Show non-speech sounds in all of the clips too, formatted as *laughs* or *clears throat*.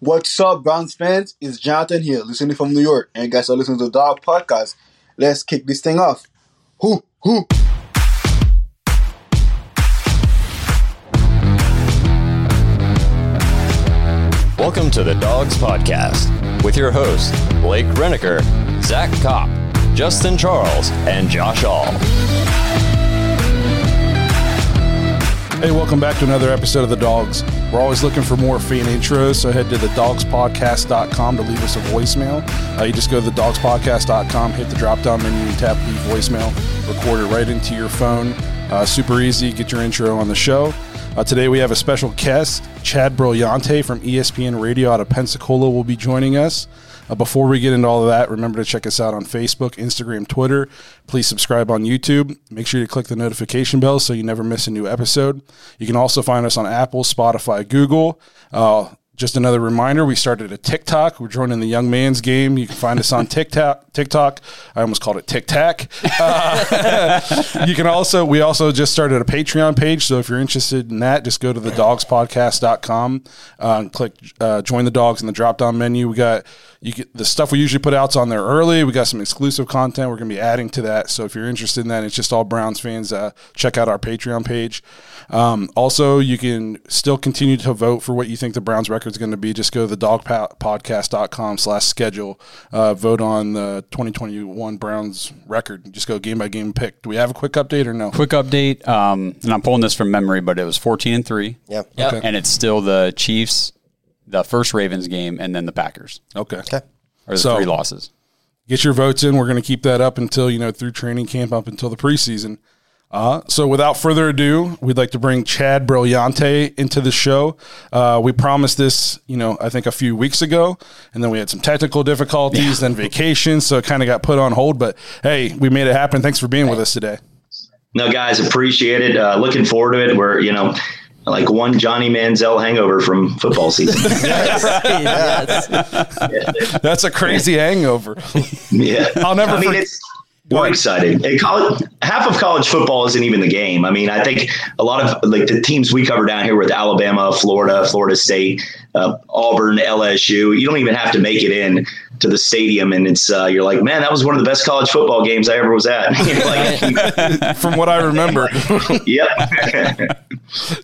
What's up, Browns fans? It's Jonathan here, listening from New York, and guys are listening to the Dawg Podcast. Let's kick this thing off. Whoo, whoo. Welcome to the Dawgs Podcast with your hosts, Blake Reniker, Zach Kopp, Justin Charles, and Josh All. Hey, welcome back to another episode of The Dawgs. We're always looking for more fan intros, so head to thedogspodcast.com to leave us a voicemail. Uh, you just go to thedogspodcast.com, hit the drop down menu, and tap leave voicemail, record it right into your phone. Uh, super easy, get your intro on the show. Uh, today we have a special guest, Chad Brillante from ESPN Radio out of Pensacola will be joining us. Uh, before we get into all of that, remember to check us out on Facebook, Instagram, Twitter. Please subscribe on YouTube. Make sure you click the notification bell so you never miss a new episode. You can also find us on Apple, Spotify, Google. Uh, just another reminder, we started a TikTok. We're joining the young man's game. You can find us on TikTok. TikTok. I almost called it Tic Tac. Uh, *laughs* you can also, we also just started a Patreon page. So if you're interested in that, just go to thedogspodcast.com uh, and click uh, join the dogs in the drop down menu. We got you get the stuff we usually put out's on there early. We got some exclusive content. We're going to be adding to that. So if you're interested in that, it's just all Browns fans. Uh, check out our Patreon page. Um, also, you can still continue to vote for what you think the Browns record is going to be. Just go to the dogpodcast.com slash schedule. Uh, vote on the 2021 Browns record. Just go game by game pick. Do we have a quick update or no? Quick update, um, and I'm pulling this from memory, but it was 14 and three. Yep. Okay. and it's still the Chiefs, the first Ravens game, and then the Packers Okay. Okay. are the So- three losses. Get your votes in. We're going to keep that up until, you know, through training camp, up until the preseason. Uh, so without further ado, we'd like to bring Chad Brillante into the show. Uh, we promised this, you know, I think a few weeks ago, and then we had some technical difficulties, then vacation, so it kind of got put on hold. But hey, we made it happen. Thanks for being with us today. No, guys, appreciate it. Uh, looking forward to it. We're, you know, like one Johnny Manziel hangover from football season. *laughs* That's a crazy hangover. yeah. I'll never I mean, forget- it's, we're excited. College, half of college football isn't even the game. I mean, I think a lot of like the teams we cover down here with Alabama, Florida, Florida State, uh, Auburn, LSU. You don't even have to make it in to the stadium, and it's uh, you're like, man, that was one of the best college football games I ever was at. *laughs* Like, *laughs* From what I *laughs* remember, yep.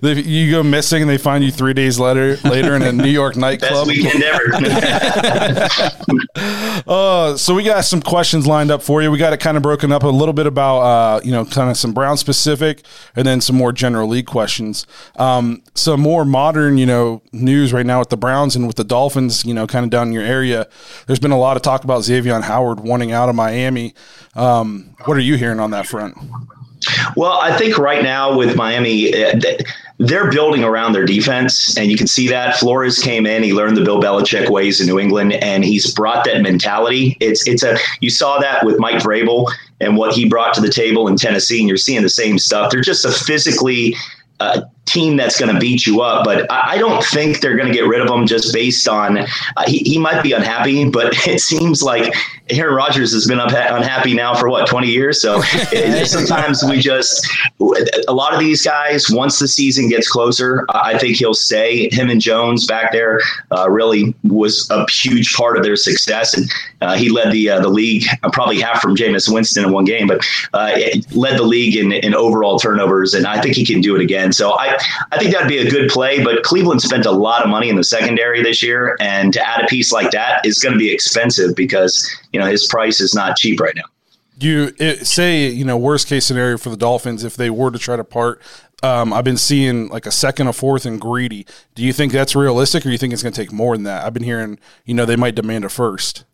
You go missing and they find you three days later later in a New York nightclub Best weekend ever. Uh, so we got some questions lined up for you. We got it kind of broken up a little bit about uh, you know kind of some Brown specific, and then some more general league questions. Um, some more modern you know news right now with the Browns and with the Dolphins. You know, kind of down in your area. There's been a lot of talk about Xavien Howard wanting out of Miami. Um, what are you hearing on that front? Well, I think right now with Miami, uh, they're building around their defense, and you can see that Flores came in. He learned the Bill Belichick ways in New England, and he's brought that mentality. It's it's a you saw that with Mike Vrabel and what he brought to the table in Tennessee, and you're seeing the same stuff. They're just a physically uh, team that's going to beat you up, but I, don't think they're going to get rid of him just based on uh, he, he might be unhappy, but *laughs* it seems like Aaron Rodgers has been unha- unhappy now for what 20 years. So *laughs* it, sometimes we just a lot of these guys once the season gets closer, I I think he'll stay. Him and Jones back there uh, really was a huge part of their success, and uh, he led the uh, the league uh, probably half from Jameis Winston in one game, but uh, led the league in, in overall turnovers, and I think he can do it again. So I I think that'd be a good play. But Cleveland spent a lot of money in the secondary this year, and to add a piece like that is going to be expensive because you know his price is not cheap right now. you it, say you know worst case scenario for the Dolphins if they were to try to part. Um, I've been seeing like a second, a fourth, and Greedy. Do you think that's realistic, or do you think it's going to take more than that? I've been hearing you know they might demand a first.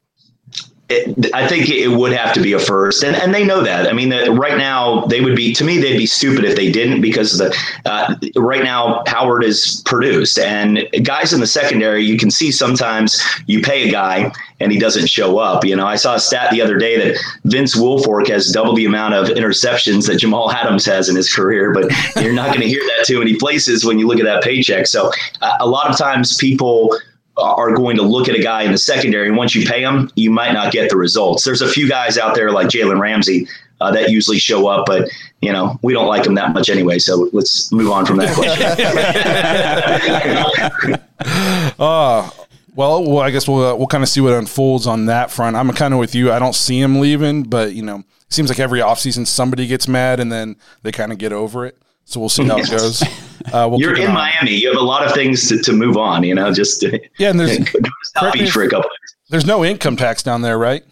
I think it would have to be a first, and, and they know that. I mean, the, right now they would be to me they'd be stupid if they didn't because the uh, right now Howard is produced, and guys in the secondary you can see sometimes you pay a guy and he doesn't show up. You know, I saw a stat the other day that Vince Wilfork has double the amount of interceptions that Jamal Adams has in his career, but you're not going to hear that too many places when you look at that paycheck. So uh, a lot of times people are going to look at a guy in the secondary, and once you pay him, you might not get the results. There's a few guys out there like Jalen Ramsey uh, that usually show up, but you know we don't like them that much anyway. So let's move on from that question. *laughs* uh, well, well, I guess we'll uh, we'll kind of see what unfolds on that front. I'm kind of with you. I don't see him leaving, but you know, it seems like every offseason somebody gets mad and then they kind of get over it. So we'll see how yes. it goes. Uh, we'll You're in Miami. You have a lot of things to, to move on. You know, just yeah. And there's *laughs* South Beach for a couple. There's no income tax down there, right?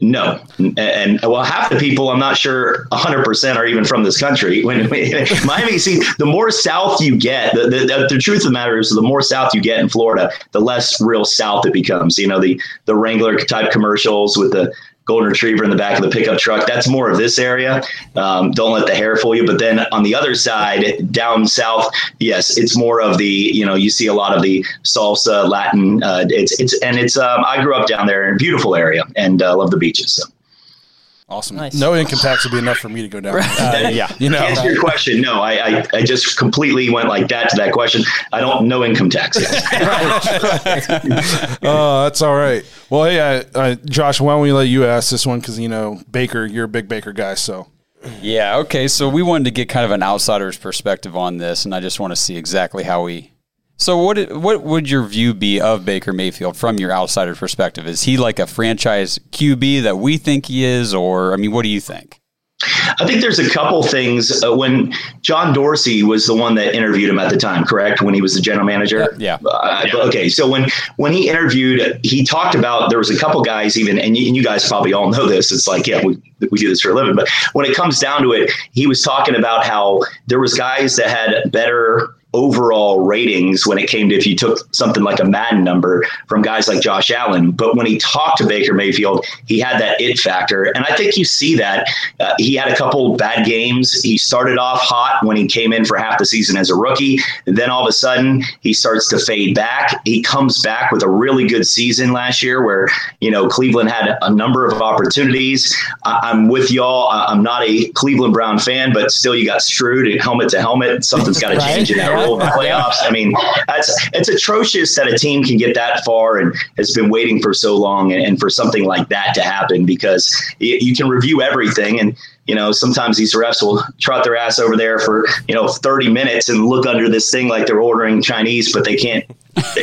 No, and, and, well, half the people I'm not sure 100 percent are even from this country. When, *laughs* when Miami, see, the more south you get, the, the, the truth of the matter is, the more south you get in Florida, the less real south it becomes. You know, the the Wrangler type commercials with the golden retriever in the back of the pickup truck. That's more of this area. Um, don't let the hair fool you. But then on the other side, down south, yes, it's more of the you know you see a lot of the salsa Latin. Uh, it's it's and it's um, I grew up down there in a beautiful area and uh, love the beaches. So. Awesome. Nice. No income tax would be enough for me to go down. Uh, yeah. You know, to answer your question, no, I, I, I, just completely went like that to that question. I don't know income tax. *laughs* oh, that's all right. Well, hey, uh, uh, Josh, why don't we let you ask this one? Cause you know, Baker, you're a big Baker guy. So yeah. Okay. So we wanted to get kind of an outsider's perspective on this and I just want to see exactly how we so what what would your view be of Baker Mayfield from your outsider perspective? Is he like a franchise QB that we think he is, or I mean, what do you think? I think there's a couple things. Uh, when John Dorsey was the one that interviewed him at the time, correct? When he was the general manager. Yeah. Uh, yeah. Okay. So when when he interviewed, he talked about there was a couple guys even, and you, and you guys probably all know this. It's like, yeah, we we do this for a living. But when it comes down to it, he was talking about how there was guys that had better overall ratings when it came to if you took something like a Madden number from guys like Josh Allen. But when he talked to Baker Mayfield, he had that it factor. And I think you see that. Uh, he had a couple bad games. He started off hot when he came in for half the season as a rookie. And then all of a sudden, he starts to fade back. He comes back with a really good season last year where, you know, Cleveland had a number of opportunities. I- I'm with y'all. I- am not a Cleveland Brown fan, but still, you got screwed helmet to helmet. Something's got to *laughs* right? change in that the playoffs. I mean, that's it's atrocious that a team can get that far and has been waiting for so long, and, and for something like that to happen because you, you can review everything and you know, sometimes these refs will trot their ass over there for, you know, 30 minutes and look under this thing like they're ordering Chinese, but they can't,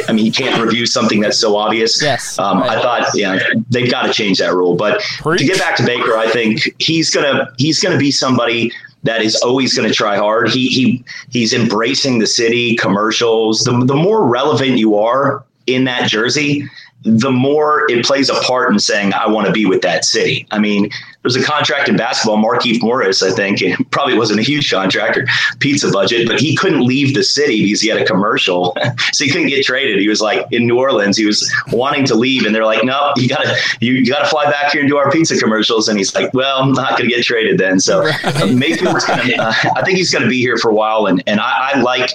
I mean, you can't review something that's so obvious. Yes. Um, right. I thought, yeah, they've got to change that rule. But Preach. to get back to Baker, I think he's to, he's going to be somebody that is always going to try hard. He he he's embracing the city commercials. The the more relevant you are in that jersey, the more it plays a part in saying I want to be with that city. I mean, there's a contract in basketball. Markieff Morris, I think, probably wasn't a huge contract or pizza budget, but he couldn't leave the city because he had a commercial, *laughs* so he couldn't get traded. He was like in New Orleans. He was wanting to leave, and they're like, "No, you gotta you, you gotta fly back here and do our pizza commercials." And he's like, "Well, I'm not gonna get traded then." So right. Mayfield's gonna. Uh, I think he's gonna be here for a while, and and I, I like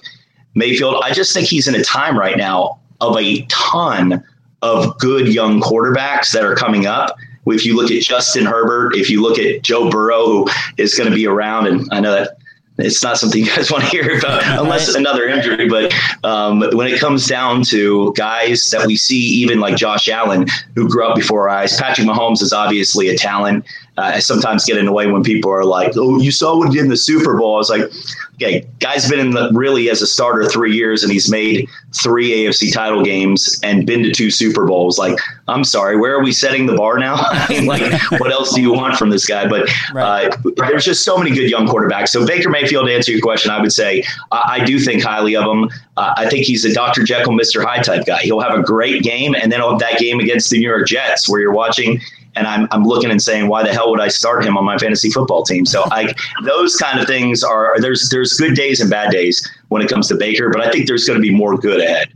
Mayfield. I just think he's in a time right now of a ton of good young quarterbacks that are coming up. If you look at Justin Herbert, if you look at Joe Burrow, who is going to be around, and I know that it's not something *laughs* you guys want to hear about unless another injury. But um, when it comes down to guys that we see, even like Josh Allen, who grew up before our eyes, Patrick Mahomes is obviously a talent. Uh, I sometimes get annoyed when people are like, "Oh, you saw what he did in the Super Bowl." I was like, "Okay, guy's been in the really as a starter three years, and he's made three AFC title games and been to two Super Bowls. Like, I'm sorry, where are we setting the bar now? *laughs* I mean, like, what else do you want from this guy? But uh, there's just so many good young quarterbacks. So Baker Mayfield, to answer your question, I would say I, I do think highly of him. Uh, I think he's a Dr. Jekyll, Mr. Hyde type guy. He'll have a great game, and then he'll have that game against the New York Jets where you're watching and I'm, I'm looking and saying, why the hell would I start him on my fantasy football team? So I, those kind of things are there's there's good days and bad days when it comes to Baker, but I think there's going to be more good ahead.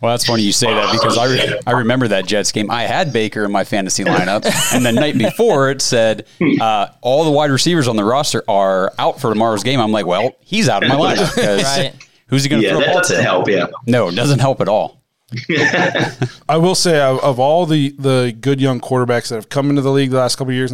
Well, that's funny you say that because I, re- I remember that Jets game. I had Baker in my fantasy lineup, and the night before it said uh, all the wide receivers on the roster are out for tomorrow's game. I'm like, well, he's out of my lineup *laughs* because Right. who's he going to Yeah, throw the that ball doesn't to? help. Yeah. No, it doesn't help at all. I will say of, of all the the good young quarterbacks that have come into the league the last couple of years,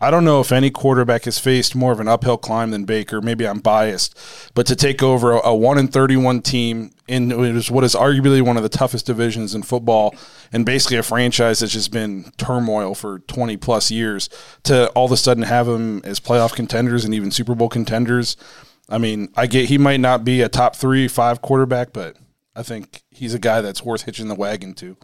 I don't know if any quarterback has faced more of an uphill climb than Baker. Maybe I'm biased, but to take over a, one in thirty one team in what is arguably one of the toughest divisions in football, and basically a franchise that's just been turmoil for twenty plus years, to all of a sudden have them as playoff contenders and even Super Bowl contenders. I mean, I get he might not be a top three, five quarterback, but I think he's a guy that's worth hitching the wagon to.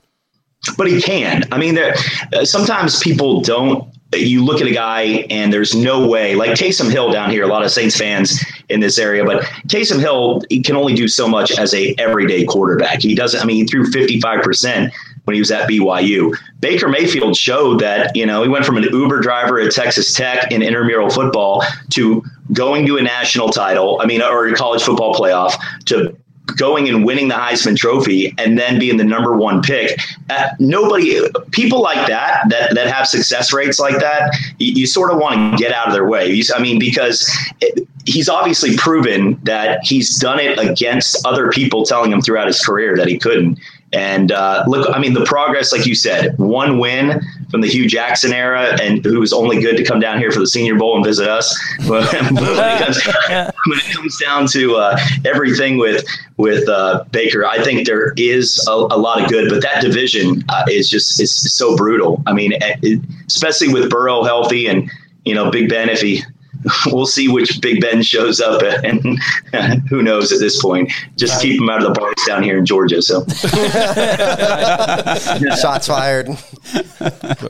but he can. I mean, there, uh, sometimes people don't. You look at a guy and there's no way. Like Taysom Hill down here, a lot of Saints fans in this area, but Taysom Hill he can only do so much as a everyday quarterback. He doesn't. I mean, he threw 55 percent when he was at BYU. Baker Mayfield showed that you know he went from an Uber driver at Texas Tech in intramural football to going to a national title. I mean, or a college football playoff to going and winning the Heisman Trophy and then being the number one pick. Uh, nobody, people like that, that that have success rates like that, you, you sort of want to get out of their way. You, I mean, because it, he's obviously proven that he's done it against other people telling him throughout his career that he couldn't. And uh, look, I mean, the progress, like you said, one win from the Hue Jackson era, and who was only good to come down here for the Senior Bowl and visit us. *laughs* But when, it comes, *laughs* when it comes down to uh, everything with with uh, Baker, I think there is a, a lot of good, but that division uh, is just is so brutal. I mean, it, especially with Burrow healthy and you know Big Ben if he *laughs* we'll see which Big Ben shows up, and *laughs* who knows at this point. Just keep him out of the bars down here in Georgia. So *laughs* Shots fired.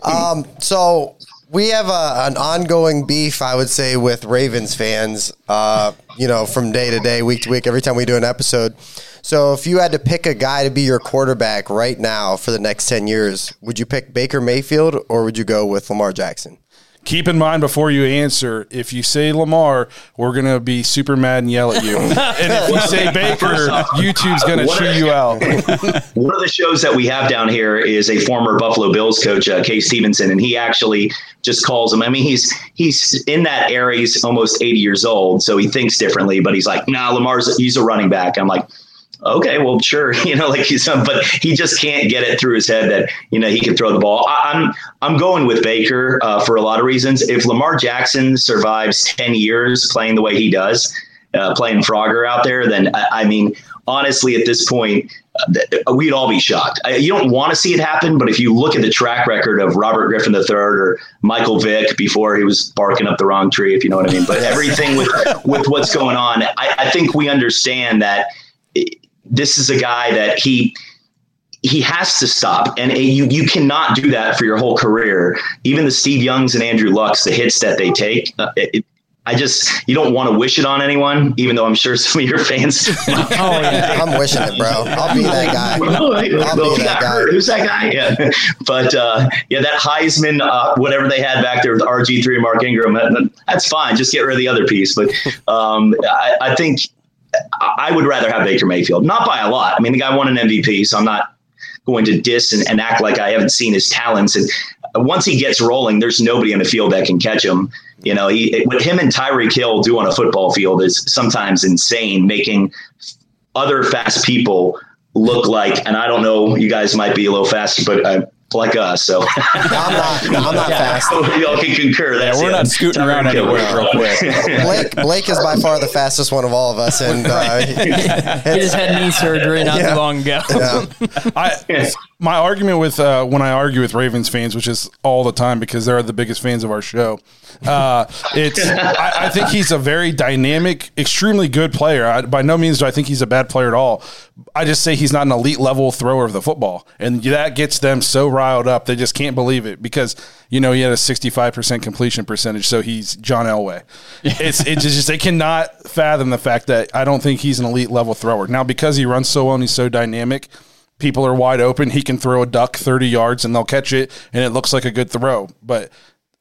um, so we have a, an ongoing beef, I would say, with Ravens fans. Uh, you know, from day to day, week to week, every time we do an episode. So, if you had to pick a guy to be your quarterback right now for the next ten years, would you pick Baker Mayfield or would you go with Lamar Jackson? Keep in mind before you answer, if you say Lamar, we're gonna be super mad and yell at you. *laughs* and if you say Baker, YouTube's gonna chew you out. *laughs* one of the shows that we have down here is a former Buffalo Bills coach, uh, Kay Stephenson, and he actually just calls him. I mean, he's he's in that area. He's almost 80 years old, so he thinks differently. But he's like, nah, Lamar's he's a running back. I'm like. Okay, well, sure, *laughs* you know, like he's, but he just can't get it through his head that you know he can throw the ball. I, I'm I'm going with Baker uh, for a lot of reasons. If Lamar Jackson survives ten years playing the way he does, uh, playing Frogger out there, then I, I mean, honestly, at this point, uh, we'd all be shocked. You don't want to see it happen, but if you look at the track record of Robert Griffin III or Michael Vick before he was barking up the wrong tree, if you know what I mean, but everything with with what's going on, I, I think we understand that this is a guy that he he has to stop, and you you cannot do that for your whole career. Even the Steve Youngs and Andrew Lucks, the hits that they take, uh, it, I just you don't want to wish it on anyone, even though I'm sure *laughs* some of your fans. *laughs* Oh yeah. I'm wishing it, bro. I'll be that *laughs* guy. I'll be that guy. Who's that guy? Yeah, but uh, yeah, that Heisman, uh, whatever they had back there with RG three and Mark Ingram, that- that's fine. Just get rid of the other piece. But um, I, I think I would rather have Baker Mayfield, not by a lot. I mean, the guy won an MVP, so I'm not going to diss and, and act like I haven't seen his talents. And once he gets rolling, there's nobody in the field that can catch him. You know, he, what him and Tyreek Hill do on a football field is sometimes insane, making other fast people look like, and I don't know, you guys might be a little faster, but uh, like us. So *laughs* I'm not. I'm not *laughs* fast. y'all can concur. That's we're it. not scooting Tyreek around Hill. anywhere real quick. *laughs* Blake Blake is by far the fastest one of all of us, and uh, He just had knee surgery not Yeah. too long ago. yeah. I my argument with uh, when I argue with Ravens fans, which is all the time because they're the biggest fans of our show. Uh, it's *laughs* I, I think he's a very dynamic, extremely good player. I, by no means do I think he's a bad player at all. I just say he's not an elite level thrower of the football, and that gets them so riled up they just can't believe it because you know he had a sixty five percent completion percentage, so he's John Elway. It's it's just they cannot fathom the fact that I don't think he's an elite level thrower. Now because he runs so well and he's so dynamic people are wide open. He can throw a duck 30 yards and they'll catch it and it looks like a good throw. But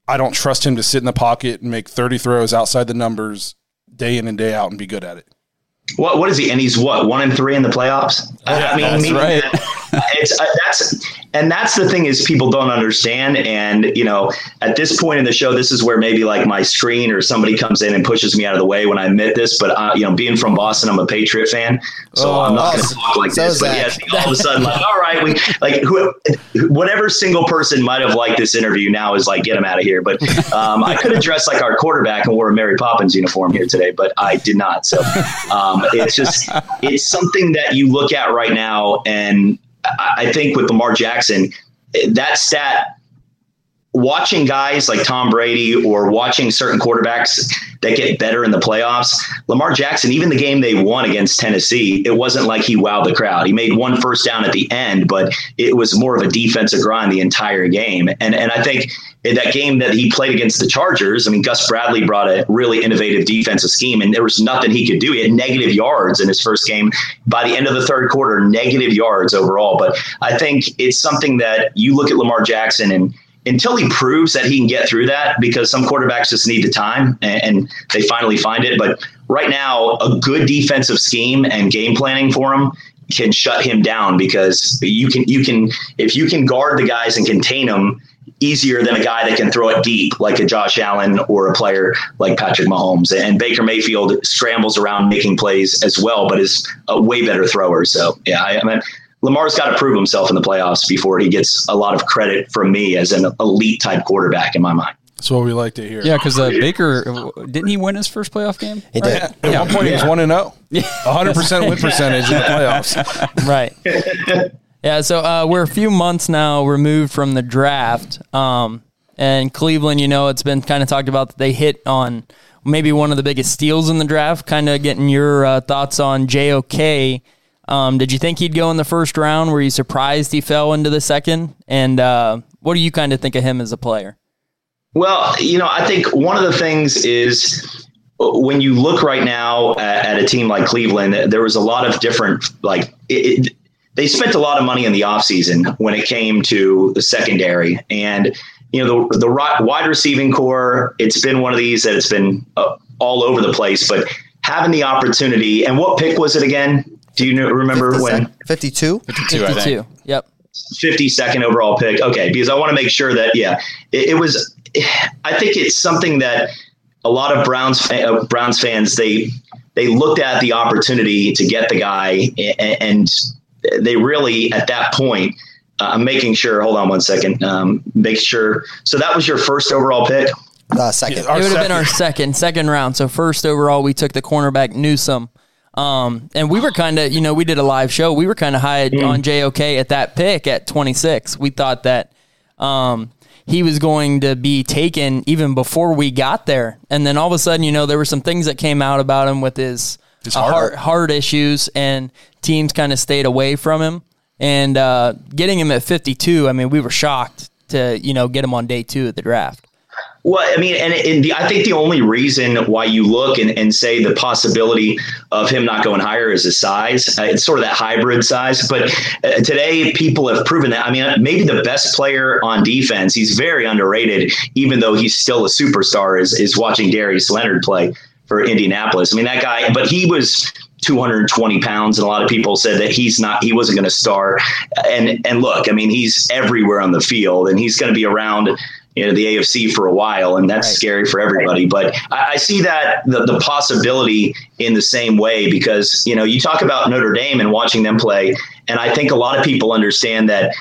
I don't trust him to sit in the pocket and make 30 throws outside the numbers day in and day out and be good at it. What what is he? And he's what one and three in the playoffs. I, I mean, that's right. *laughs* it's uh, that's and that's the thing is people don't understand. And you know, at this point in the show, this is where maybe like my screen or somebody comes in and pushes me out of the way when I admit this. But uh, you know, being from Boston, I'm a Patriot fan, so I'm not going to talk like So this. But Zach. yeah, all of a sudden, like, all right, we like who, whatever single person might have liked this interview now is like, get him out of here. But um, I could have dressed like our quarterback and wore a Mary Poppins uniform here today, but I did not. So um, it's just it's something that you look at right now, and I, think with Lamar Jackson, that stat. Watching guys like Tom Brady or watching certain quarterbacks that get better in the playoffs, Lamar Jackson, even the game they won against Tennessee, it wasn't like he wowed the crowd. He made one first down at the end, but it was more of a defensive grind the entire game. And and I think in that game that he played against the Chargers, I mean, Gus Bradley brought a really innovative defensive scheme, and there was nothing he could do. He had negative yards in his first game. By the end of the third quarter, negative yards overall. But I think it's something that you look at Lamar Jackson and until he proves that he can get through that, because some quarterbacks just need the time and, and they finally find it. But right now, a good defensive scheme and game planning for him can shut him down because you can you can if you can guard the guys and contain them easier than a guy that can throw it deep like a Josh Allen or a player like Patrick Mahomes and Baker Mayfield scrambles around making plays as well but is a way better thrower so yeah I, I mean Lamar's got to prove himself in the playoffs before he gets a lot of credit from me as an elite type quarterback in my mind That's what we like to hear. Yeah, because uh, Baker didn't he win his first playoff game? He did. At one point, he was one and zero. hundred percent win percentage in the playoffs. *laughs* right. Yeah, so uh, we're a few months now removed from the draft. Um, and Cleveland, you know, it's been kind of talked about that they hit on maybe one of the biggest steals in the draft. Kind of getting your uh, thoughts on JOK. Um, did you think he'd go in the first round? Were you surprised he fell into the second? And uh, what do you kind of think of him as a player? Well, you know, I think one of the things is when you look right now at, at a team like Cleveland, there was a lot of different, like, it, it, they spent a lot of money in the offseason when it came to the secondary. And, you know, the, the wide receiving core, it's been one of these that it's been uh, all over the place, but having the opportunity, and what pick was it again? Do you know, remember when? 52? 52, 52. Yep. 52nd overall pick. Okay, because I want to make sure that yeah, it, it was. I think it's something that a lot of Browns uh, Browns fans they they looked at the opportunity to get the guy and, and they really at that point. Uh, I'm making sure. Hold on one second. Um, make sure. So that was your first overall pick. Uh, second. Our it would have been our second second round. So first overall, we took the cornerback Newsome, um, and we were kind of you know we did a live show. We were kind of high on JOK at that pick at 26. We thought that um, he was going to be taken even before we got there, and then all of a sudden, you know, there were some things that came out about him with his, His uh, heart. heart heart issues, and teams kind of stayed away from him. And uh, getting him at 52, I mean, we were shocked to you know get him on day two of the draft. Well, I mean, and, and the, I think the only reason why you look and, and say the possibility of him not going higher is his size. Uh, it's sort of that hybrid size. But uh, today, people have proven that. I mean, maybe the best player on defense, he's very underrated, even though he's still a superstar, is, is watching Darius Leonard play for Indianapolis. I mean, that guy, but he was 220 pounds, and a lot of people said that he's not, he wasn't going to star. And and look, I mean, he's everywhere on the field, and he's going to be around you know the AFC for a while, and that's Right. scary for everybody. But I, I see that the, the possibility in the same way because you know you talk about Notre Dame and watching them play, and I think a lot of people understand that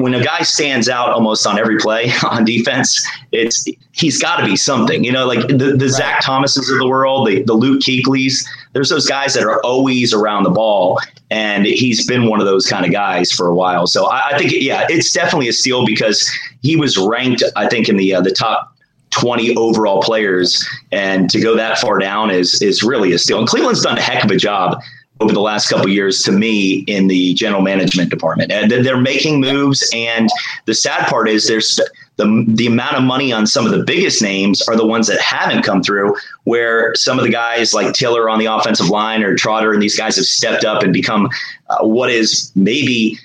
when a guy stands out almost on every play *laughs* on defense, it's he's got to be something. You know, like the, the Zach Thomases of the world, the, the Luke Kuechly's. There's those guys that are always around the ball, and he's been one of those kind of guys for a while. So I, I think, yeah, it's definitely a steal because he was ranked, I think, in the uh, the top 20 overall players, and to go that far down is is really a steal. And Cleveland's done a heck of a job over the last couple years to me in the general management department, and they're making moves. And the sad part is there's the the amount of money on some of the biggest names are the ones that haven't come through. Where some of the guys like Teller on the offensive line or Trotter and these guys have stepped up and become uh, what is maybe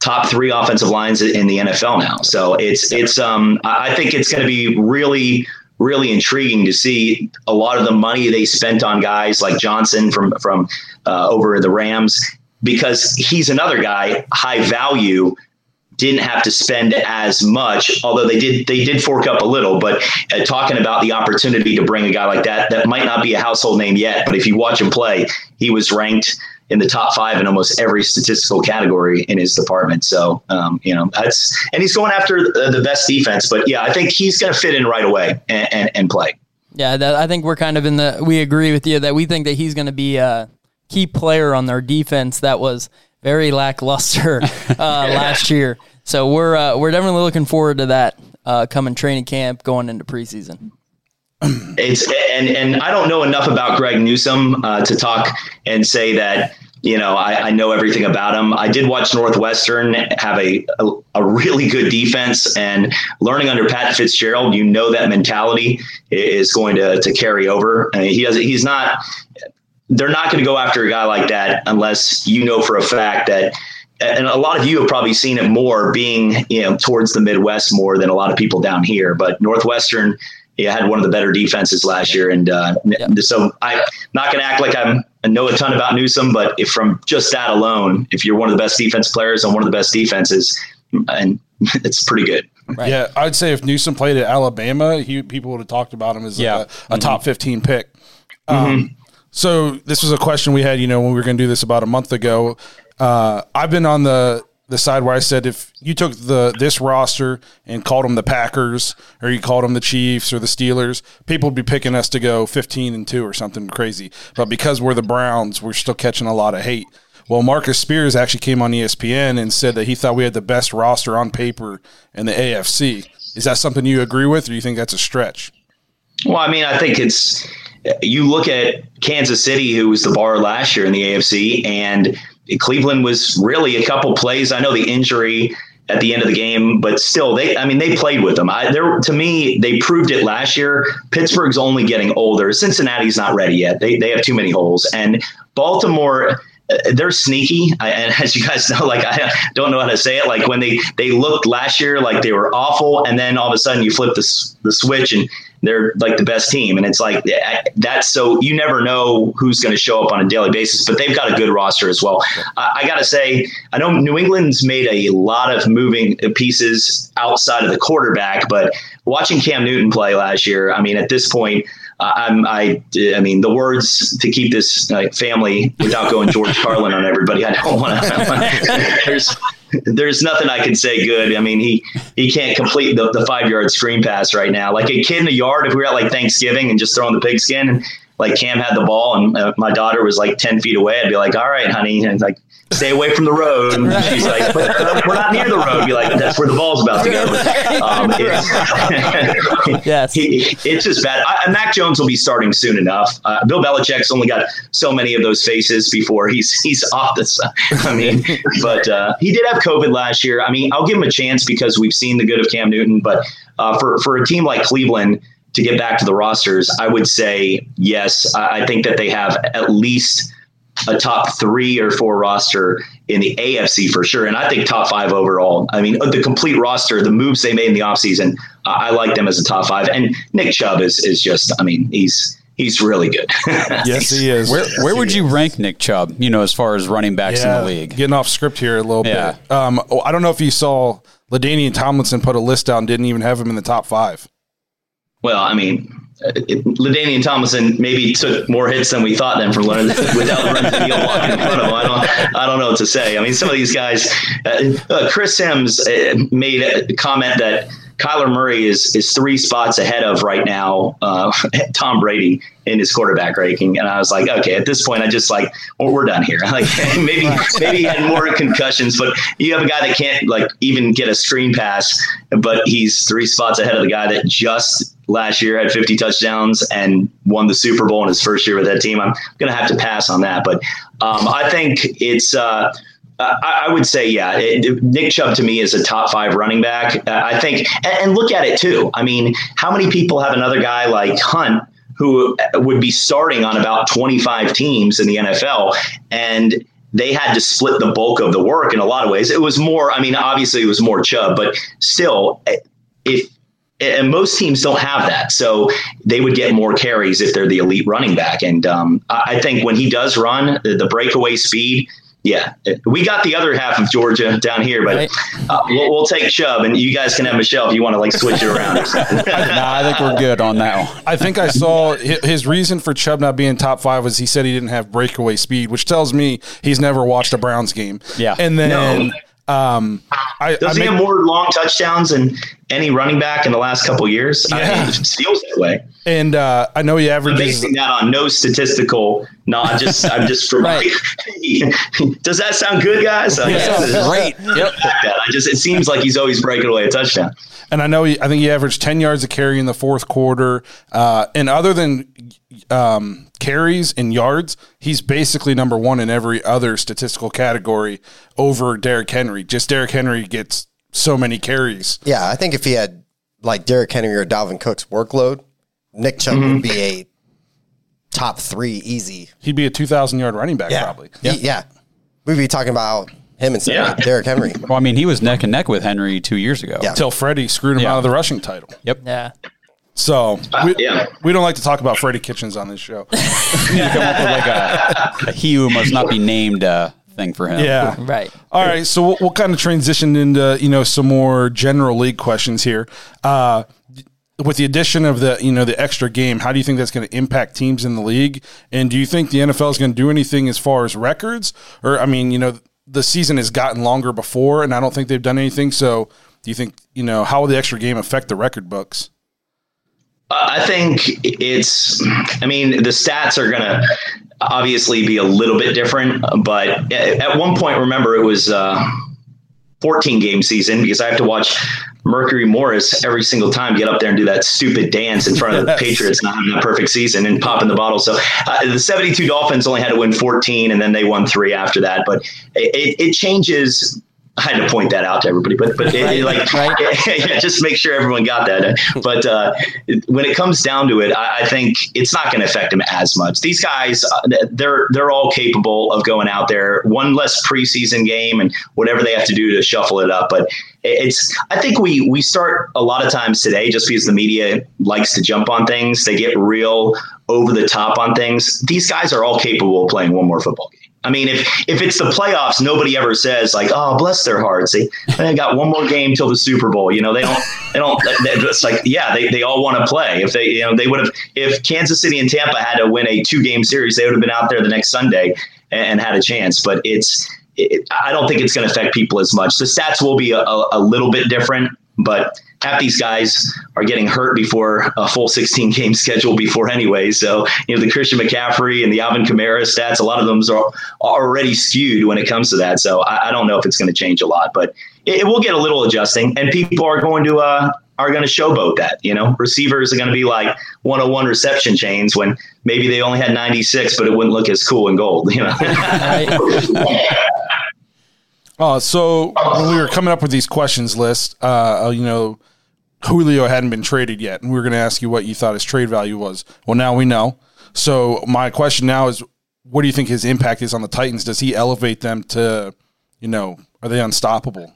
top three offensive lines in the NFL now. So it's it's um I think it's going to be really really intriguing to see a lot of the money they spent on guys like Johnson from from uh, over the Rams because he's another guy high value didn't have to spend as much although they did they did fork up a little but uh, talking about the opportunity to bring a guy like that that might not be a household name yet but if you watch him play he was ranked in the top five in almost every statistical category in his department. So, um, you know, that's, and he's going after the, the best defense. But yeah, I think he's going to fit in right away and, and, and play. Yeah, that, I think we're kind of in the, we agree with you that we think that he's going to be a key player on their defense that was very lackluster uh, *laughs* last year. So we're, uh, we're definitely looking forward to that uh, coming training camp going into preseason *clears throat* it's and and I don't know enough about Greg Newsome uh, to talk and say that you know, I, I, know everything about him. I did watch Northwestern have a, a, a, really good defense and learning under Pat Fitzgerald, you know that mentality is going to, to carry over. I mean, he does he's not they're not going to go after a guy like that unless you know for a fact that and a lot of you have probably seen it more being, you know, towards the Midwest more than a lot of people down here. But Northwestern he had one of the better defenses last year, and uh, so I'm not going to act like I'm I know a ton about Newsome, but if from just that alone, if you're one of the best defense players on one of the best defenses, and *laughs* it's pretty good. Right. Yeah, I'd say if Newsome played at Alabama, he, people would have talked about him as like yeah. a, a mm-hmm. top 15 pick. Um, mm-hmm. So this was a question we had, you know, when we were going to do this about a month ago. Uh, I've been on the the side where I said if you took the this roster and called them the Packers or you called them the Chiefs or the Steelers, people would be picking us to go 15 and 2 or something crazy. But because we're the Browns, we're still catching a lot of hate. Well, Marcus Spears actually came on ESPN and said that he thought we had the best roster on paper in the AFC. Is that something you agree with or do you think that's a stretch? Well, I mean, I think it's you look at Kansas City, who was the bar last year in the AFC, and Cleveland was really a couple plays. I know the injury at the end of the game, but still, they I mean they played with them. I, to me, they proved it last year. Pittsburgh's only getting older. Cincinnati's not ready yet. They they have too many holes, and Baltimore they're sneaky and as you guys know like i don't know how to say it like when they they looked last year like they were awful and then all of a sudden you flip the, the switch and they're like the best team. And it's like that's so you never know who's going to show up on a daily basis, but they've got a good roster as well. I, I got to say, I know New England's made a lot of moving pieces outside of the quarterback, but watching Cam Newton play last year, I mean, at this point, I'm, I, I mean, the words to keep this family without going George Carlin on everybody. I don't want to. *laughs* there's, there's nothing I can say good. I mean, he he can't complete the, the five yard screen pass right now. Like a kid in the yard, if we were at like Thanksgiving and just throwing the pigskin, and like Cam had the ball and uh, my daughter was like ten feet away, I'd be like, "All right, honey," and like stay away from the road. And right, she's like, we're not near the road. Be like, that's where the ball's about to go. *laughs* Um, it's, *laughs* yes. He, it's just bad. I, Mac Jones will be starting soon enough. Uh, Bill Belichick's only got so many of those faces before he's he's off this. *laughs* I mean, but uh, he did have COVID last year. I mean, I'll give him a chance because we've seen the good of Cam Newton. But uh, for for a team like Cleveland to get back to the rosters, I would say yes. I, I think that they have at least a top three or four roster in the AFC for sure. And I think top five overall. I mean, the complete roster, the moves they made in the offseason, uh, I like them as a top five. And Nick Chubb is, is just, I mean, he's, he's really good. *laughs* yes, he is. Where, where would you rank Nick Chubb, you know, as far as running backs yeah, in the league? Getting off script here a little yeah. bit. Um, oh, I don't know if you saw LaDainian Tomlinson put a list out and didn't even have him in the top five. Well, I mean, LaDainian Tomlinson maybe took more hits than we thought then for Lorenzo, *laughs* without Neal walking in front of him. I don't, I don't know what to say. I mean, some of these guys, uh, uh, Chris Sims uh, made a comment that Kyler Murray is is three spots ahead of right now uh, *laughs* Tom Brady in his quarterback ranking, and I was like, okay, at this point, I just like, well, we're done here. *laughs* Like maybe maybe he had more concussions, but you have a guy that can't like even get a screen pass, but he's three spots ahead of the guy that just last year had 50 touchdowns and won the Super Bowl in his first year with that team. I'm going to have to pass on that, but um, I think it's. Uh, I, I would say, yeah, it, Nick Chubb to me is a top five running back. Uh, I think, and, and look at it too. I mean, how many people have another guy like Hunt who would be starting on about 25 teams in the NFL and they had to split the bulk of the work in a lot of ways. It was more, I mean, obviously it was more Chubb, but still, if and most teams don't have that. So they would get more carries if they're the elite running back. And um, I think when he does run, the, the breakaway speed, yeah, we got the other half of Georgia down here, but right. uh, we'll, we'll, take Chubb, and you guys can have Michel if you want to like switch it around. *laughs* nah, I think we're good on that one. I think I saw his reason for Chubb not being top five was he said he didn't have breakaway speed, which tells me he's never watched a Browns game. Yeah, and then. No um, I, Does I he make, have more long touchdowns than any running back in the last couple years? Yeah. I mean, it feels that way. And uh, I know he averages. I'm basing that on no statistical. No, I just I'm just from. right. *laughs* Does that sound good, guys? Yeah, great. Yep. I just it seems like he's always breaking away a touchdown. And I know he, I think he averaged ten yards a carry in the fourth quarter. Uh, and other than um, carries and yards, he's basically number one in every other statistical category over Derrick Henry. Just Derrick Henry gets so many carries. Yeah, I think if he had like Derrick Henry or Dalvin Cook's workload, Nick Chubb mm-hmm. would be a top three easy. He'd be a two thousand yard running back yeah. probably. Yeah. He, yeah, we'd be talking about him instead yeah. of Derrick Henry. Well, I mean, he was neck and neck with Henry two years ago. Yeah. Until Freddie screwed him yeah. out of the rushing title. Yep. Yeah. So uh, we, yeah. we don't like to talk about Freddie Kitchens on this show. *laughs* we come up with like a, a he who must not be named uh, thing for him. Yeah, *laughs* right. All right, so we'll, we'll, kind of transition into you know some more general league questions here. Uh, with the addition of the you know the extra game, how do you think that's going to impact teams in the league? And do you think the NFL is going to do anything as far as records? Or I mean, you know, the season has gotten longer before, and I don't think they've done anything. So, do you think you know how will the extra game affect the record books? I think it's, I mean, the stats are going to obviously be a little bit different, but at one point, remember, it was uh, 14 game season because I have to watch Mercury Morris every single time get up there and do that stupid dance in front of the Patriots not having a perfect season and popping the bottle. So uh, the 72 Dolphins only had to win 14 and then they won three after that. But it, it changes I had to point that out to everybody, but but it, like right. *laughs* yeah, just make sure everyone got that. But uh, when it comes down to it, I, I think it's not going to affect them as much. These guys, uh, they're they're all capable of going out there one less preseason game and whatever they have to do to shuffle it up. But it's I think we we start a lot of times today just because the media likes to jump on things. They get real over the top on things. These guys are all capable of playing one more football game. I mean, if if it's the playoffs, nobody ever says like, "Oh, bless their hearts." They, they got one more game till the Super Bowl. You know, they don't. They don't. It's like, yeah, they, they all want to play. If they, you know, they would have. If Kansas City and Tampa had to win a two game series, they would have been out there the next Sunday and, and had a chance. But it's. It, I don't think it's going to affect people as much. The stats will be a, a, a little bit different, but half these guys are getting hurt before a full 16 game schedule before anyway. So, you know, the Christian McCaffrey and the Alvin Kamara stats, a lot of them are already skewed when it comes to that. So I, I don't know if it's going to change a lot, but it, it, will get a little adjusting and people are going to, uh, are going to showboat that, you know, receivers are going to be like 101 reception chains when maybe they only had 96, but it wouldn't look as cool in gold, you know? *laughs* *laughs* Uh, so when we were coming up with these questions list, uh, you know, Julio hadn't been traded yet, and we were going to ask you what you thought his trade value was. Well, now we know. So my question now is, what do you think his impact is on the Titans? Does he elevate them to, you know, are they unstoppable?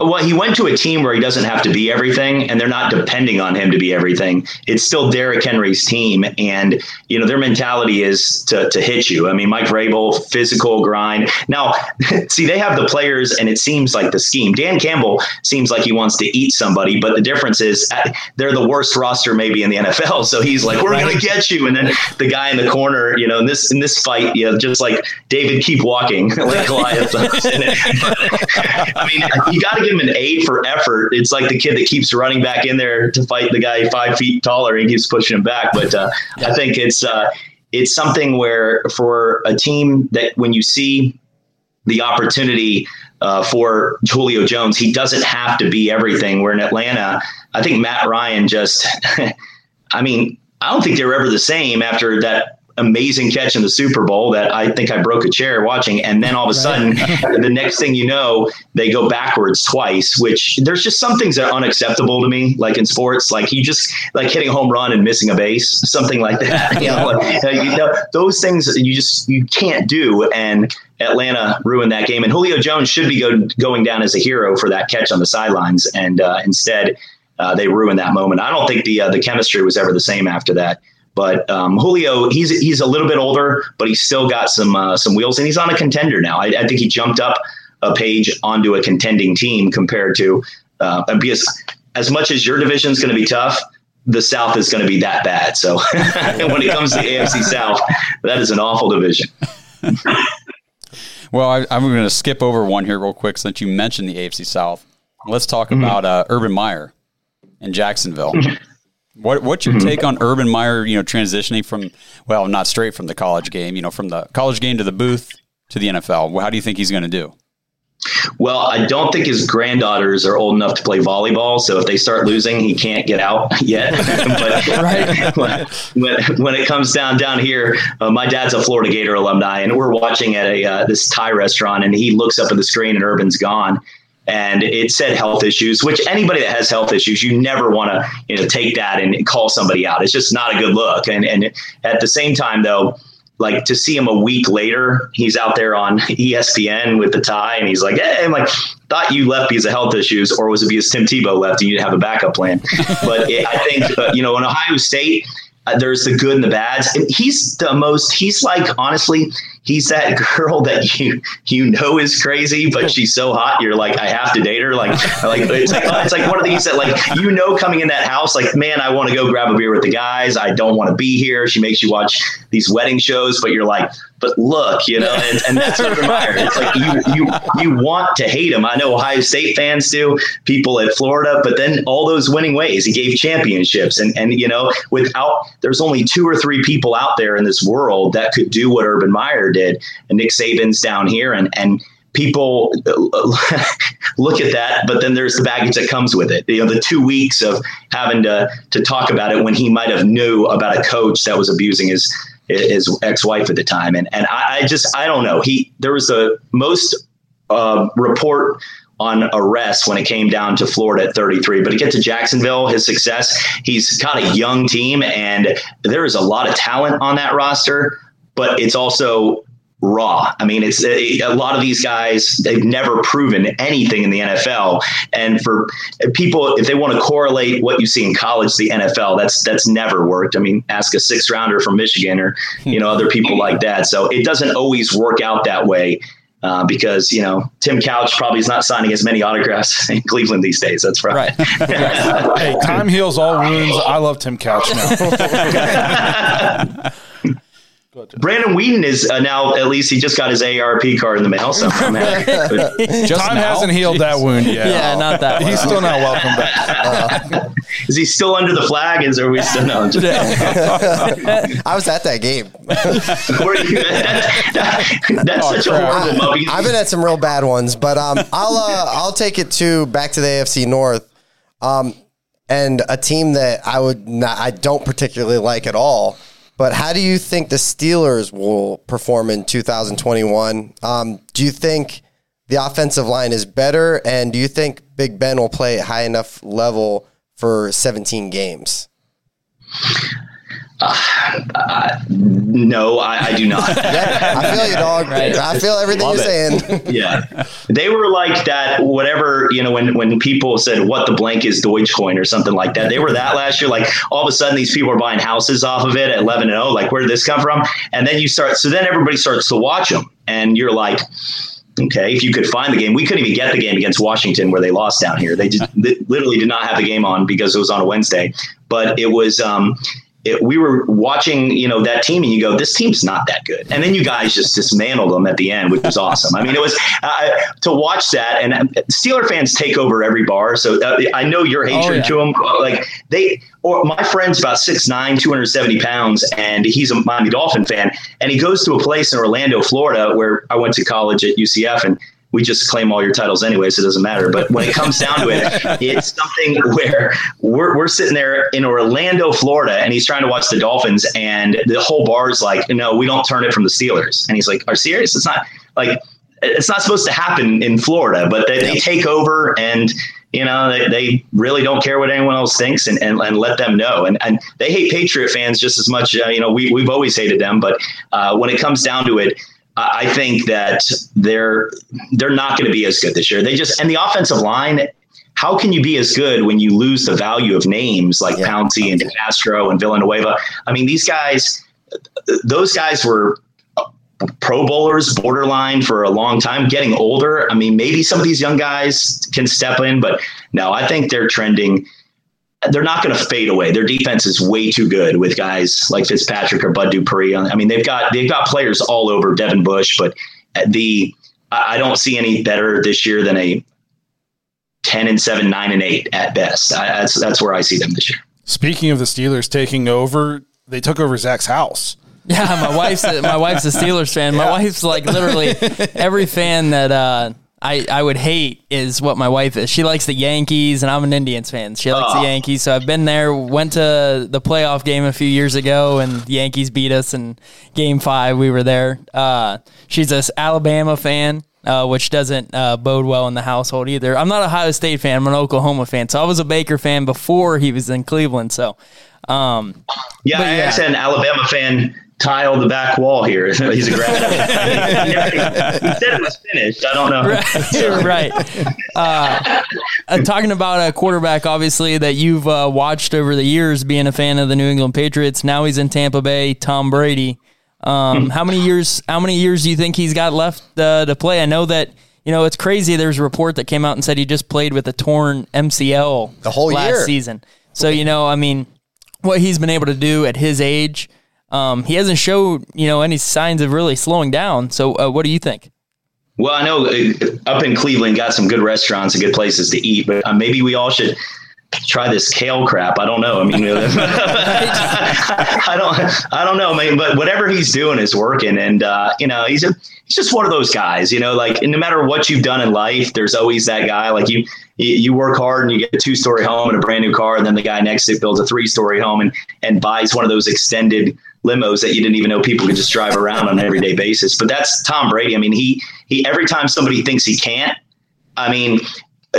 Well, he went to a team where he doesn't have to be everything, and they're not depending on him to be everything. It's still Derrick Henry's team, and you know their mentality is to, to hit you. I mean, Mike Vrabel, physical grind. Now, *laughs* see, they have the players, and it seems like the scheme. Dan Campbell seems like he wants to eat somebody, but the difference is uh, they're the worst roster maybe in the NFL. *laughs* So he's like, "We're right. going to get you," and then the guy in the corner, you know, in this in this fight, you know, just like David, keep walking *laughs* like Goliath. I mean you got to give him an A for effort. It's like the kid that keeps running back in there to fight the guy five feet taller and keeps pushing him back. But uh, I think it's uh, it's something where for a team that when you see the opportunity uh, for Julio Jones, he doesn't have to be everything. Where in Atlanta, I think Matt Ryan just, *laughs* I mean, I don't think they were ever the same after that amazing catch in the Super Bowl that I think I broke a chair watching. And then all of a sudden, *laughs* the next thing you know, they go backwards twice, which there's just some things that are unacceptable to me, like in sports, like you just like hitting a home run and missing a base, something like that. *laughs* You know, like, you know, those things you just you can't do. And Atlanta ruined that game. And Julio Jones should be go, going down as a hero for that catch on the sidelines. And uh, instead, uh, they ruined that moment. I don't think the uh, the chemistry was ever the same after that. But um, Julio, he's he's a little bit older, but he's still got some uh, some wheels, and he's on a contender now. I, I, think he jumped up a page onto a contending team compared to uh, because as much as your division is going to be tough, the South is going to be that bad. So *laughs* when it comes to the AFC South, that is an awful division. well, I, am going to skip over one here real quick since you mentioned the AFC South. Let's talk mm-hmm. about uh, Urban Meyer in Jacksonville. *laughs* What what's your mm-hmm. take on Urban Meyer? You know, transitioning from well, not straight from the college game. You know, from the college game to the booth to the NFL. How do you think he's going to do? Well, I don't think his granddaughters are old enough to play volleyball. So if they start losing, he can't get out *laughs* yet. *laughs* but when, when, when, it comes down down here, uh, my dad's a Florida Gator alumni, and we're watching at a uh, this Thai restaurant, and he looks up at the screen, and Urban's gone and it said health issues which anybody that has health issues you never want to you know take that and call somebody out. It's just not a good look. And and at the same time though like to see him a week later he's out there on *laughs* espn with the tie and he's like hey i'm like thought you left because of health issues or was it because tim tebow left and you didn't have a backup plan? But it, i think uh, you know in ohio state uh, there's the good and the bads. And he's the most. He's like honestly, he's that *laughs* girl that you you know is crazy, but *laughs* she's so hot. You're like, I have to date her. Like, like it's like it's like one of these that like you know coming in that house, like man, I want to go grab a beer with the guys. I don't want to be here. She makes you watch these wedding shows, but you're like, but look, you know, and, and that's Urban Meyer. It's like you you you want to hate him. I know Ohio State fans do, people at Florida, but then all those winning ways. He gave championships, and and you know, without there's only two or three people out there in this world that could do what Urban Meyer did, and Nick Saban's down here, and and people *laughs* look at that, but then there's the baggage that comes with it. You know, the two weeks of having to to talk about it when he might have knew about a coach that was abusing his his ex-wife at the time, and and I, I just I don't know. He there was a most uh, report on arrests when it came down to Florida at 33. But to get to Jacksonville, his success, he's got a young team, and there is a lot of talent on that roster. But it's also raw. I mean, it's a, a, lot of these guys, they've never proven anything in the NFL. And for people, if they want to correlate what you see in college the NFL, that's, that's never worked. I mean, ask a six rounder from Michigan or, you know, other people like that. So it doesn't always work out that way. Uh, because you know Tim Couch probably is not signing as many autographs *laughs* in Cleveland these days. That's right. right. *laughs* hey, time heals all wounds. I love Tim Couch now. *laughs* Brandon Weeden is uh, now at least he just got his ARP card in the mail. So *laughs* Time now? hasn't healed Jeez. that wound yet. Yeah, not that. He's still not welcome back. Uh, *laughs* is he still under the flag? Is are we still no? Just, I was at that game. *laughs* that's oh, such crap. a horrible I, I've been at some real bad ones, but um, I'll uh, I'll take it to back to the AFC North. Um, and a team that I would not, I don't particularly like at all but how do you think the Steelers will perform in 2021? Um, do you think the offensive line is better? And do you think Big Ben will play at high enough level for 17 games? Uh, uh, no, I, I, do not. *laughs* yeah, I feel you, dog. Right. I feel everything Love you're it. saying. *laughs* yeah, they were like that. Whatever you know, when when people said what the blank is Dogecoin or something like that, they were that last year. Like all of a sudden, these people are buying houses off of it at eleven and zero. Oh, like where did this come from? And then you start. So then everybody starts to watch them, and you're like. Okay, if you could find the game, we couldn't even get the game against Washington where they lost down here. They just literally did not have the game on because it was on a Wednesday. But it was um, it, we were watching, you know, that team, and you go, "This team's not that good." And then you guys just dismantled them at the end, which was awesome. I mean, it was uh, to watch that, and Steeler fans take over every bar. So uh, I know your hatred oh, yeah. to them. Like they, or my friend's about 6'9", 270 pounds, and he's a Miami Dolphin fan, and he goes to a place in Orlando, Florida, where I went to college at UCF, and we just claim all your titles anyway, so it doesn't matter. But when it comes down to it, *laughs* it's something where we're, we're sitting there in Orlando, Florida, and he's trying to watch the Dolphins, and the whole bar is like, no, we don't turn it from the Steelers. And he's like, are serious? It's not like it's not supposed to happen in Florida, but they, they take over and you know, they, they really don't care what anyone else thinks and, and, and let them know. And, and they hate Patriot fans just as much. Uh, you know, we, we've always hated them, but uh, when it comes down to it, I think that they're they're not going to be as good this year. They just and the offensive line how can you be as good when you lose the value of names like Yeah. Pouncey and Castro and Villanueva? I mean, these guys, those guys were pro bowlers borderline for a long time getting older i mean maybe some of these young guys can step in but no i think they're trending they're not going to fade away. Their defense is way too good with guys like fitzpatrick or bud dupree. I mean they've got they've got players all over devin bush but the i I don't see any better this year than a 10 and 7 9 and 8 at best. I, that's that's where i see them this year. Speaking of the Steelers taking over, they took over Zach's house. Yeah, my wife's a, my wife's a Steelers fan. My *laughs* wife's like literally every fan that uh, I I would hate is what my wife is. She likes the Yankees, and I'm an Indians fan. She likes the Oh. Yankees, so I've been there. Went to the playoff game a few years ago, and the Yankees beat us in Game Five. We were there. Uh, she's a s- Alabama fan. Uh, which doesn't uh, bode well in the household either. I'm not a Ohio State fan. I'm an Oklahoma fan. So I was a Baker fan before he was in Cleveland. So, um, Yeah, I yeah. actually an Alabama fan tile the back wall here. *laughs* He's a grad. *laughs* he said it was finished. I don't know. right. *laughs* right. Uh, uh, talking about a quarterback, obviously that you've uh, watched over the years, being a fan of the New England Patriots. Now he's in Tampa Bay. Tom Brady. Um, how many years? How many years do you think he's got left uh, to play? I know that you know it's crazy. There's a report that came out and said he just played with a torn MCL The whole last year. season. So you know, I mean, what he's been able to do at his age. Um, he hasn't showed, you know, any signs of really slowing down. So, uh, what do you think? Well, I know uh, up in Cleveland got some good restaurants and good places to eat, but uh, maybe we all should try this kale crap. I don't know. I mean, *laughs* I don't, I don't know, man. But whatever he's doing is working, and uh, you know, he's a, he's just one of those guys. You know, like no matter what you've done in life, there's always that guy. Like you, you, you work hard and you get a two story home and a brand new car, and then the guy next to it builds a three story home and and buys one of those extended limos that you didn't even know people could just drive around on an everyday basis. But that's Tom Brady. I mean, he he every time somebody thinks he can't, I mean,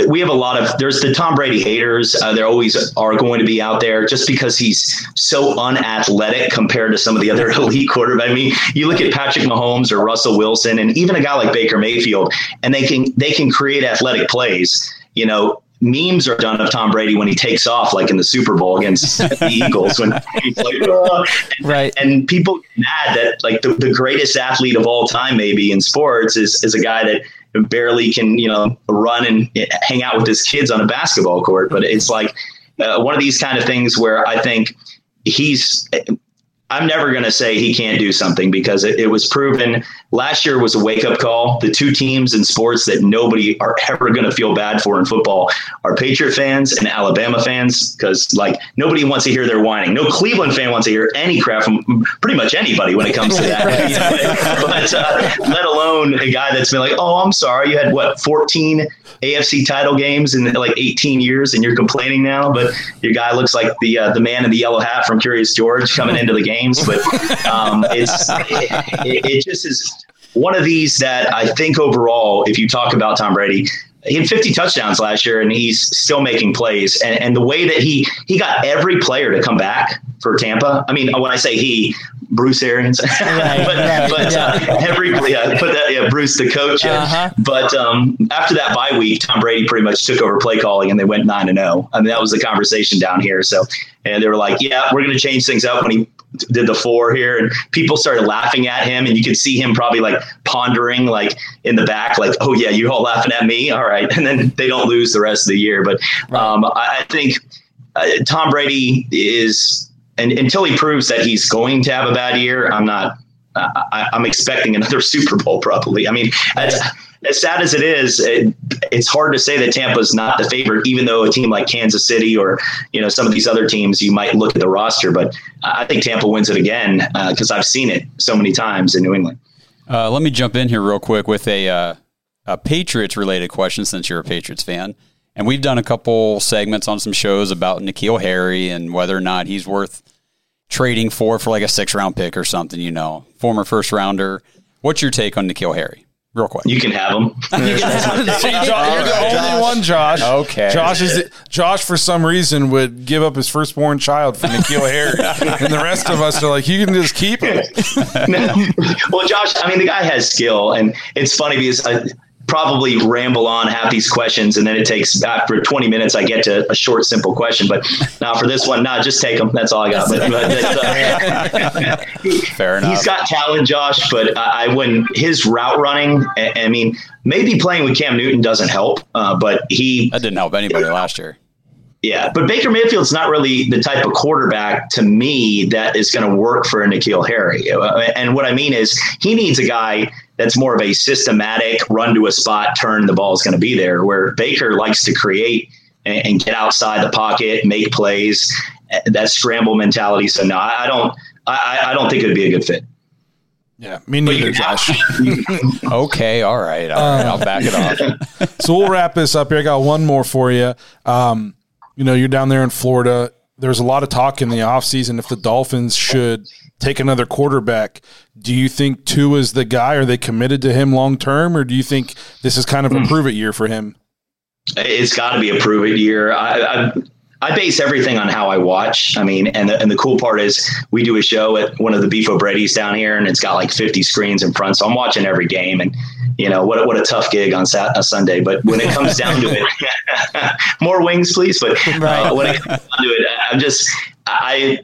we have a lot of there's the Tom Brady haters. Uh, there always are going to be out there just because he's so unathletic compared to some of the other *laughs* elite quarterbacks. I mean, you look at Patrick Mahomes or Russell Wilson, and even a guy like Baker Mayfield, and they can they can create athletic plays. You know, memes are done of Tom Brady when he takes off, like in the Super Bowl against the *laughs* Eagles, when he's like, "Ah," and, Right. and people get mad that like the, the greatest athlete of all time, maybe in sports, is is a guy that barely can you know run and hang out with his kids on a basketball court. But it's like uh, one of these kind of things where I think he's. I'm never going to say he can't do something because it, it was proven last year was a wake up call. The two teams in sports that nobody are ever going to feel bad for in football are Patriot fans and Alabama fans because like nobody wants to hear their whining. No Cleveland fan wants to hear any crap from pretty much anybody when it comes to that. *laughs* You know, but uh, let alone a guy that's been like, oh, I'm sorry, you had what 14 AFC title games in like 18 years and you're complaining now, but your guy looks like the uh, the man in the yellow hat from Curious George coming into the games. But um, it's it, it just is one of these that I think overall, if you talk about Tom Brady, he had 50 touchdowns last year and he's still making plays. And, and the way that he he got every player to come back for Tampa. I mean, when I say he, Bruce Arians, but, *laughs* right, but uh, every yeah, put that yeah, Bruce the coach. Uh-huh. But um, after that bye week, Tom Brady pretty much took over play calling and they went nine and zero. I mean, that was the conversation down here. So, and they were like, "Yeah, we're going to change things up." When he did the four here, and people started laughing at him, and you could see him probably like pondering, like in the back, like, "Oh yeah, you all laughing at me? All right." And then they don't lose the rest of the year. But um, I, think uh, Tom Brady is, and until he proves that he's going to have a bad year, I'm not. I, I'm expecting another *laughs* Super Bowl probably. I mean, as, sad as it is, it, it's hard to say that Tampa's not the favorite, even though a team like Kansas City or you know some of these other teams, you might look at the roster, but I think Tampa wins it again because I've seen it so many times in New England. Uh, let me jump in here real quick with a, uh, a Patriots related question since you're a Patriots fan. And we've done a couple segments on some shows about N'Keal Harry and whether or not he's worth trading for for like a six round pick or something, you know, former first rounder. What's your take on N'Keal Harry? Real quick. You can have them. *laughs* *laughs* See, Josh, you're the only Josh. one, Josh. Okay. Josh is Josh for some reason would give up his firstborn child for N'Keal Harry, *laughs* and the rest of us are like, you can just keep him. well, Josh, I mean, the guy has skill, and it's funny because uh, probably ramble on, have these questions, and then it takes after 20 minutes, I get to a short, simple question. But now for this one, nah, just take them. That's all I got. But, but uh, *laughs* Fair enough. He's got talent, Josh, but I, I when his route running, I, I, mean, maybe playing with Cam Newton doesn't help, uh, but he that didn't help anybody last year. Yeah, but Baker Mayfield's not really the type of quarterback to me that is going to work for N'Keal Harry. And what I mean is, he needs a guy that's more of a systematic run to a spot, turn the ball is going to be there. Where Baker likes to create and, and get outside the pocket, make plays, that scramble mentality. So no, I, I don't. I, I don't think it'd be a good fit. Yeah, me neither, Josh. *laughs* *laughs* okay, all right, all right. I'll back it off. *laughs* so we'll wrap this up here. I got one more for you. Um, you know, you're down there in Florida. There's a lot of talk in the offseason if the Dolphins should take another quarterback. Do you think Tua is the guy? Are they committed to him long term, or do you think this is kind of a hmm. prove it year for him? It's got to be a prove it year. I, I, I base everything on how I watch. I mean, and the, and the cool part is we do a show at one of the Beef O'Brady's down here, and it's got like 50 screens in front. So I'm watching every game, and you know what what a tough gig on Sat- a Sunday. But when it comes down to it, *laughs* more wings, please. But uh, when it comes down to it, I'm just I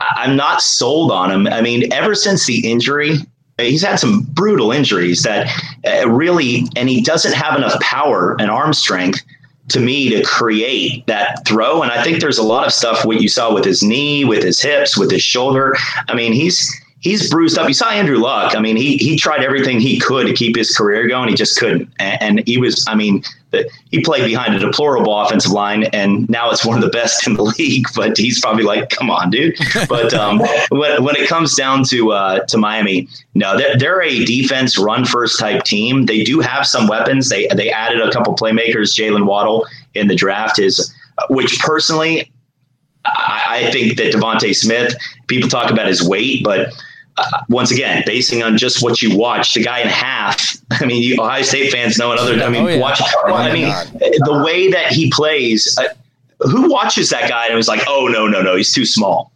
I'm not sold on him. I mean, ever since the injury, he's had some brutal injuries that uh, really, and he doesn't have enough power and arm strength to me to create that throw. And I think there's a lot of stuff what you saw with his knee, with his hips, with his shoulder. I mean, he's he's bruised up. You saw Andrew Luck. I mean, he he tried everything he could to keep his career going. He just couldn't. And, and he was, I mean, the, he played behind a deplorable offensive line, and now it's one of the best in the *laughs* league. But he's probably like, come on, dude. But um, when, when it comes down to uh, to Miami, no, they're, they're a defense run first type team. They do have some weapons. They they added a couple playmakers. Jaylen Waddle in the draft is, which personally. I, think that DeVonta Smith. People talk about his weight, but uh, once again, basing on just what you watch, the guy in half. *laughs* I mean, you Ohio State fans know another. I mean, oh, yeah. watch. Oh, I mean, God. the way that he plays. Uh, who watches that guy and was like, "Oh no, no, no, he's too small."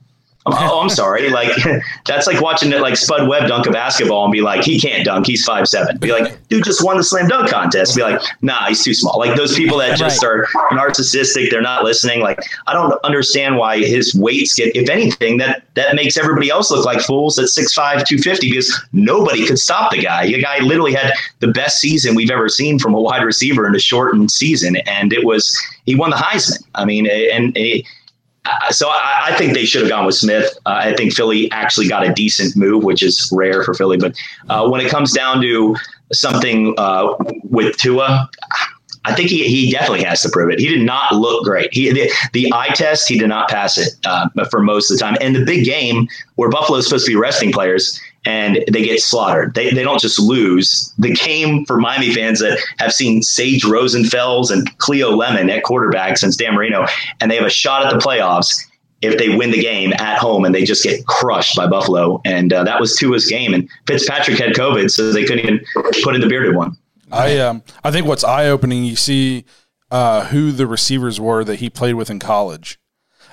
Oh, oh, I'm sorry. Like *laughs* that's like watching it like Spud Webb dunk a basketball and be like, he can't dunk. He's five seven. Be like, dude just won the slam dunk contest. Be like, nah, he's too small. Like those people that just right. are narcissistic. They're not listening. Like I don't understand why his weights get. If anything, that that makes everybody else look like fools at 6'5", 250 because nobody could stop the guy. The guy literally had the best season we've ever seen from a wide receiver in a shortened season, and it was he won the Heisman. I mean, and. and so I, I, think they should have gone with Smith. Uh, I think Philly actually got a decent move, which is rare for Philly. But uh, when it comes down to something uh, with Tua, I think he, he definitely has to prove it. He did not look great. He the, the eye test he did not pass it uh, for most of the time. And the big game where Buffalo is supposed to be resting players and they get slaughtered. They, they don't just lose. The game for Miami fans that have seen Sage Rosenfels and Cleo Lemon at quarterback since Dan Marino, and they have a shot at the playoffs if they win the game at home and they just get crushed by Buffalo. And uh, that was Tua's game. And Fitzpatrick had COVID, so they couldn't even put in the bearded one. I um I think what's eye opening, you see uh, who the receivers were that he played with in college.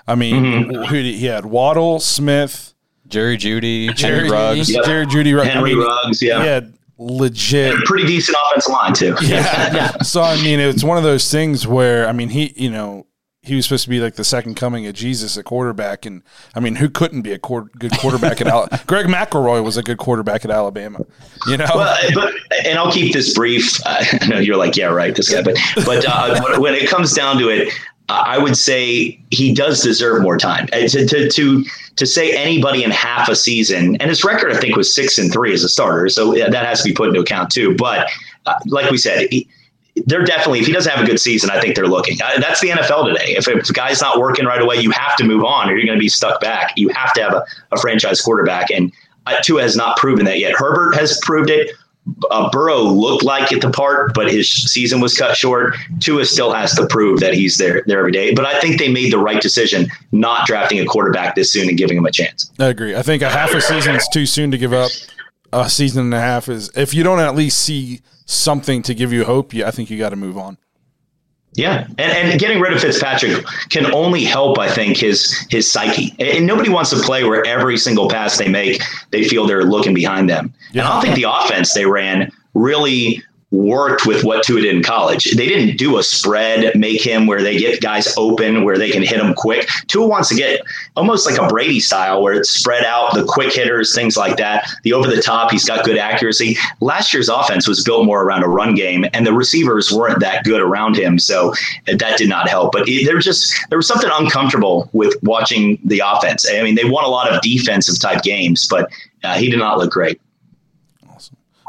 I mean, mm-hmm. who he had Waddle, Smith, Jerry Jeudy, Jerry Henry Ruggs, yep. Jerry Jeudy, Henry I mean, Ruggs, yeah. He had legit, pretty decent offensive line too. Yeah, yeah. *laughs* So I mean, it's one of those things where I mean, he, you know, he was supposed to be like the second coming of Jesus at quarterback, and I mean, who couldn't be a good quarterback at Alabama? *laughs* Greg McElroy was a good quarterback at Alabama, you know. Well, but and I'll keep this brief. I know you're like, yeah, right, this guy, but but uh, *laughs* when it comes down to it, I would say he does deserve more time. To, to, to to say anybody in half a season, and his record I think was six and three as a starter, so that has to be put into account too. But uh, like we said. He, they're definitely if he doesn't have a good season, I think they're looking. Uh, that's the NFL today. If, if a guy's not working right away, you have to move on, or you're going to be stuck back. You have to have a, a franchise quarterback, and uh, Tua has not proven that yet. Herbert has proved it. Uh, Burrow looked like at the part, but his season was cut short. Tua still has to prove that he's there there every day. But I think they made the right decision not drafting a quarterback this soon and giving him a chance. I agree. I think a half a season is too soon to give up. A season and a half is if you don't at least see something to give you hope, I think you got to move on. Yeah, and, and getting rid of Fitzpatrick can only help, I think, his his psyche. And nobody wants to play where every single pass they make, they feel they're looking behind them. Yeah. And I don't think the offense they ran really worked with what Tua did in college. They didn't do a spread, make him where they get guys open, where they can hit them quick. Tua wants to get almost like a Brady style, where it's spread out, the quick hitters, things like that. The over the top, he's got good accuracy. Last year's offense was built more around a run game, and the receivers weren't that good around him, so that did not help. But there just there was something uncomfortable with watching the offense. I mean, they won a lot of defensive type games, but uh, he did not look great.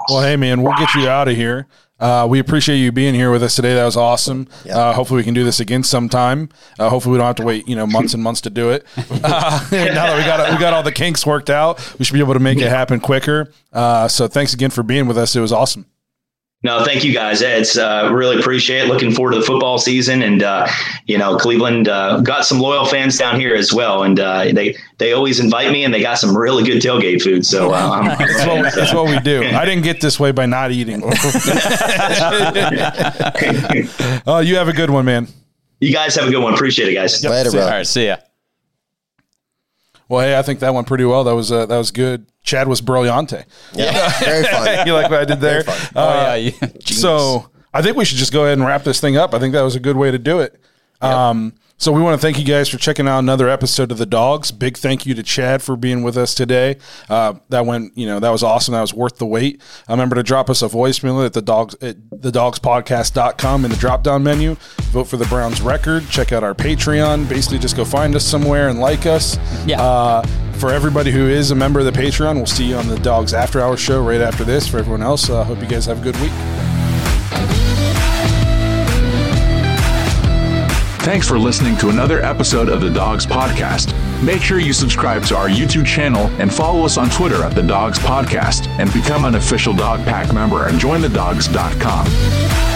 Well, hey man, we'll get you out of here. Uh, we appreciate you being here with us today. That was awesome. Uh, hopefully, we can do this again sometime. Uh, hopefully, we don't have to wait, you know, months and months to do it. *laughs* Uh, *laughs* now that we got we got all the kinks worked out, we should be able to make it happen quicker. Uh, so, thanks again for being with us. It was awesome. No, thank you guys. It's uh, really appreciate it. Looking forward to the football season, and uh, you know, Cleveland uh, got some loyal fans down here as well, and uh, they they always invite me, and they got some really good tailgate food. So uh, I'm, I'm *laughs* That's what, that's what we do. I didn't get this way by not eating. oh, *laughs* *laughs* you have a good one, man. you guys have a good one. Appreciate it, guys. Later, See bro. All right, see ya. Well, hey, I think that went pretty well. That was uh, that was good. Chad was brillante. Yeah, very *laughs* fun. you like what I did there? Very. Oh Uh, yeah, yeah. *laughs* So I think we should just go ahead and wrap this thing up. I think that was a good way to do it. Um, so we want to thank you guys for checking out another episode of the Dawgs. Big thank you to Chad for being with us today. Uh, that went, you know, that was awesome. That was worth the wait. Uh, remember to drop us a voicemail at the dawgs at the dawgspodcast.com in the drop down menu. Vote for the Browns record. Check out our Patreon. Basically just go find us somewhere and like us. Yeah. Uh, for everybody who is a member of the Patreon, we'll see you on the Dawgs After Hours show right after this. For everyone else, I uh, hope you guys have a good week. Thanks for listening to another episode of the Dawgs Podcast. Make sure you subscribe to our YouTube channel and follow us on Twitter at the Dawgs Podcast and become an official Dawg Pack member at jointhedawgs.com.